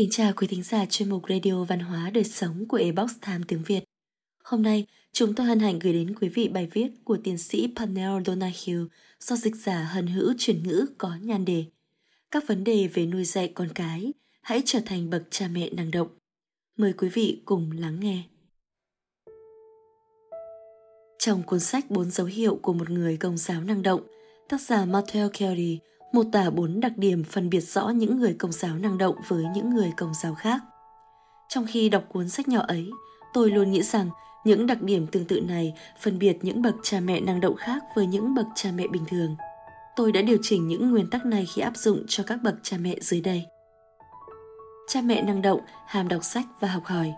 Kính chào quý thính giả chuyên mục Radio Văn hóa Đời Sống của Ebox Time tiếng Việt. Hôm nay, chúng tôi hân hạnh gửi đến quý vị bài viết của tiến sĩ Panel Donahue do dịch giả hân hữu chuyển ngữ có nhan đề Các vấn đề về nuôi dạy con cái, hãy trở thành bậc cha mẹ năng động. Mời quý vị cùng lắng nghe. Trong cuốn sách Bốn dấu hiệu của một người công giáo năng động, tác giả Matthew Kelly mô tả bốn đặc điểm phân biệt rõ những người công giáo năng động với những người công giáo khác. Trong khi đọc cuốn sách nhỏ ấy, tôi luôn nghĩ rằng những đặc điểm tương tự này phân biệt những bậc cha mẹ năng động khác với những bậc cha mẹ bình thường. Tôi đã điều chỉnh những nguyên tắc này khi áp dụng cho các bậc cha mẹ dưới đây. Cha mẹ năng động, ham đọc sách và học hỏi.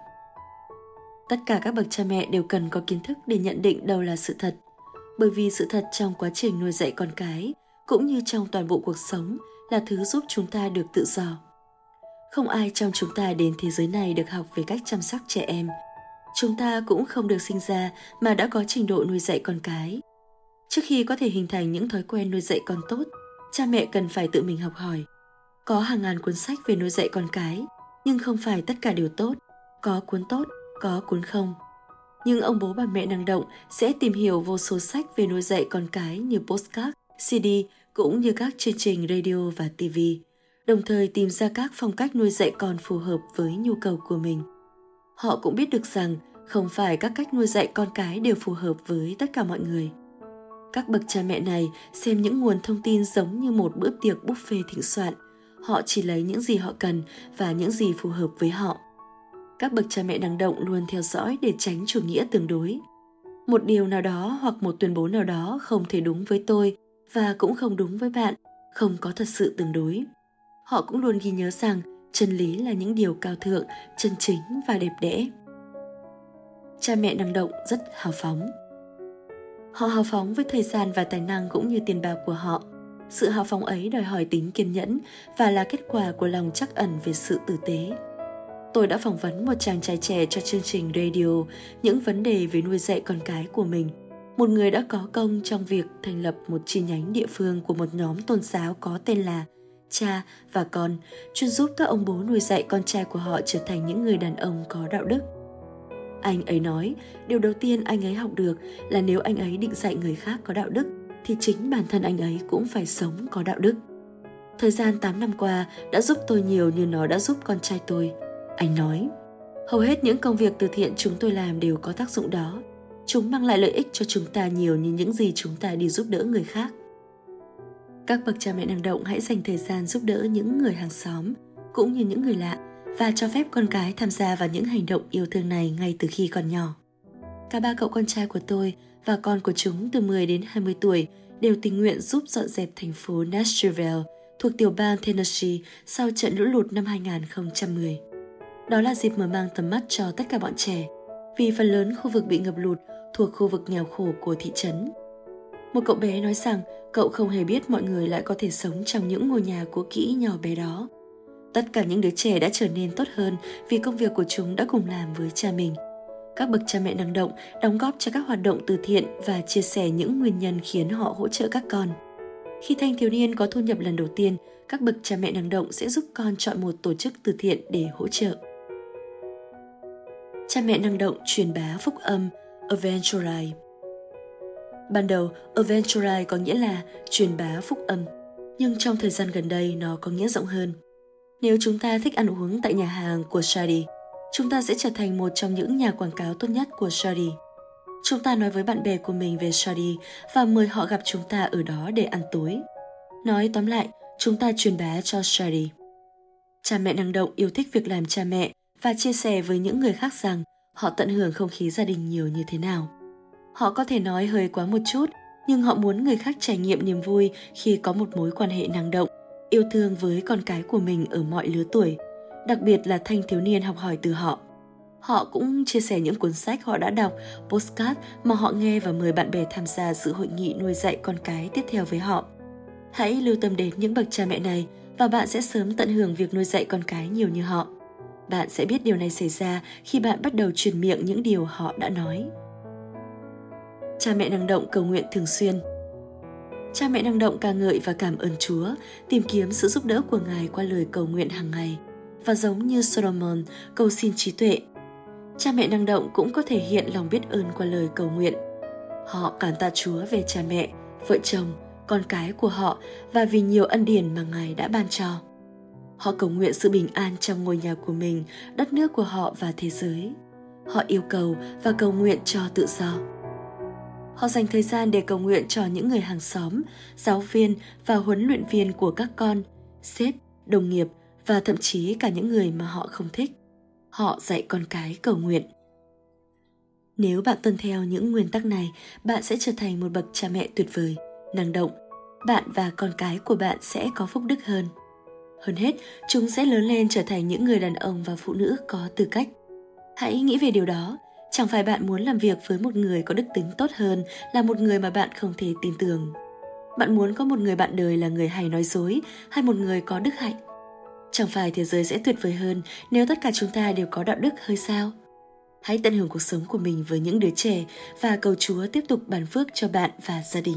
Tất cả các bậc cha mẹ đều cần có kiến thức để nhận định đâu là sự thật, bởi vì sự thật trong quá trình nuôi dạy con cái cũng như trong toàn bộ cuộc sống là thứ giúp chúng ta được tự do. Không ai trong chúng ta đến thế giới này được học về cách chăm sóc trẻ em. Chúng ta cũng không được sinh ra mà đã có trình độ nuôi dạy con cái. Trước khi có thể hình thành những thói quen nuôi dạy con tốt, cha mẹ cần phải tự mình học hỏi. Có hàng ngàn cuốn sách về nuôi dạy con cái, nhưng không phải tất cả đều tốt. Có cuốn tốt, có cuốn không. Nhưng ông bố bà mẹ năng động sẽ tìm hiểu vô số sách về nuôi dạy con cái như postcard, CD cũng như các chương trình radio và TV, đồng thời tìm ra các phong cách nuôi dạy con phù hợp với nhu cầu của mình. Họ cũng biết được rằng không phải các cách nuôi dạy con cái đều phù hợp với tất cả mọi người. Các bậc cha mẹ này xem những nguồn thông tin giống như một bữa tiệc buffet thịnh soạn. Họ chỉ lấy những gì họ cần và những gì phù hợp với họ. Các bậc cha mẹ năng động luôn theo dõi để tránh chủ nghĩa tương đối. Một điều nào đó hoặc một tuyên bố nào đó không thể đúng với tôi và cũng không đúng với bạn, không có thật sự tương đối. Họ cũng luôn ghi nhớ rằng chân lý là những điều cao thượng, chân chính và đẹp đẽ. Cha mẹ năng động rất hào phóng. Họ hào phóng với thời gian và tài năng cũng như tiền bạc của họ. Sự hào phóng ấy đòi hỏi tính kiên nhẫn và là kết quả của lòng chắc ẩn về sự tử tế. Tôi đã phỏng vấn một chàng trai trẻ cho chương trình radio những vấn đề về nuôi dạy con cái của mình – một người đã có công trong việc thành lập một chi nhánh địa phương của một nhóm tôn giáo có tên là cha và con, chuyên giúp các ông bố nuôi dạy con trai của họ trở thành những người đàn ông có đạo đức. Anh ấy nói, điều đầu tiên anh ấy học được là nếu anh ấy định dạy người khác có đạo đức, thì chính bản thân anh ấy cũng phải sống có đạo đức. Thời gian 8 năm qua đã giúp tôi nhiều như nó đã giúp con trai tôi. Anh nói, hầu hết những công việc từ thiện chúng tôi làm đều có tác dụng đó Chúng mang lại lợi ích cho chúng ta nhiều như những gì chúng ta đi giúp đỡ người khác. Các bậc cha mẹ năng động hãy dành thời gian giúp đỡ những người hàng xóm cũng như những người lạ và cho phép con cái tham gia vào những hành động yêu thương này ngay từ khi còn nhỏ. Cả ba cậu con trai của tôi và con của chúng từ 10 đến 20 tuổi đều tình nguyện giúp dọn dẹp thành phố Nashville thuộc tiểu bang Tennessee sau trận lũ lụt năm 2010. Đó là dịp mở mang tầm mắt cho tất cả bọn trẻ, vì phần lớn khu vực bị ngập lụt thuộc khu vực nghèo khổ của thị trấn. Một cậu bé nói rằng cậu không hề biết mọi người lại có thể sống trong những ngôi nhà cũ kỹ nhỏ bé đó. Tất cả những đứa trẻ đã trở nên tốt hơn vì công việc của chúng đã cùng làm với cha mình. Các bậc cha mẹ năng động đóng góp cho các hoạt động từ thiện và chia sẻ những nguyên nhân khiến họ hỗ trợ các con. Khi thanh thiếu niên có thu nhập lần đầu tiên, các bậc cha mẹ năng động sẽ giúp con chọn một tổ chức từ thiện để hỗ trợ. Cha mẹ năng động truyền bá phúc âm Aventurai. Ban đầu, Aventurai có nghĩa là truyền bá phúc âm, nhưng trong thời gian gần đây nó có nghĩa rộng hơn. Nếu chúng ta thích ăn uống tại nhà hàng của Shadi, chúng ta sẽ trở thành một trong những nhà quảng cáo tốt nhất của Shadi. Chúng ta nói với bạn bè của mình về Shadi và mời họ gặp chúng ta ở đó để ăn tối. Nói tóm lại, chúng ta truyền bá cho Shadi. Cha mẹ năng động yêu thích việc làm cha mẹ và chia sẻ với những người khác rằng họ tận hưởng không khí gia đình nhiều như thế nào. Họ có thể nói hơi quá một chút, nhưng họ muốn người khác trải nghiệm niềm vui khi có một mối quan hệ năng động, yêu thương với con cái của mình ở mọi lứa tuổi, đặc biệt là thanh thiếu niên học hỏi từ họ. Họ cũng chia sẻ những cuốn sách họ đã đọc, postcard mà họ nghe và mời bạn bè tham gia sự hội nghị nuôi dạy con cái tiếp theo với họ. Hãy lưu tâm đến những bậc cha mẹ này và bạn sẽ sớm tận hưởng việc nuôi dạy con cái nhiều như họ. Bạn sẽ biết điều này xảy ra khi bạn bắt đầu truyền miệng những điều họ đã nói. Cha mẹ năng động cầu nguyện thường xuyên Cha mẹ năng động ca ngợi và cảm ơn Chúa, tìm kiếm sự giúp đỡ của Ngài qua lời cầu nguyện hàng ngày và giống như Solomon cầu xin trí tuệ. Cha mẹ năng động cũng có thể hiện lòng biết ơn qua lời cầu nguyện. Họ cảm tạ Chúa về cha mẹ, vợ chồng, con cái của họ và vì nhiều ân điển mà Ngài đã ban cho. Họ cầu nguyện sự bình an trong ngôi nhà của mình, đất nước của họ và thế giới. Họ yêu cầu và cầu nguyện cho tự do. Họ dành thời gian để cầu nguyện cho những người hàng xóm, giáo viên và huấn luyện viên của các con, sếp, đồng nghiệp và thậm chí cả những người mà họ không thích. Họ dạy con cái cầu nguyện. Nếu bạn tuân theo những nguyên tắc này, bạn sẽ trở thành một bậc cha mẹ tuyệt vời, năng động. Bạn và con cái của bạn sẽ có phúc đức hơn. Hơn hết, chúng sẽ lớn lên trở thành những người đàn ông và phụ nữ có tư cách. Hãy nghĩ về điều đó, chẳng phải bạn muốn làm việc với một người có đức tính tốt hơn là một người mà bạn không thể tin tưởng. Bạn muốn có một người bạn đời là người hay nói dối hay một người có đức hạnh? Chẳng phải thế giới sẽ tuyệt vời hơn nếu tất cả chúng ta đều có đạo đức hơi sao? Hãy tận hưởng cuộc sống của mình với những đứa trẻ và cầu Chúa tiếp tục ban phước cho bạn và gia đình.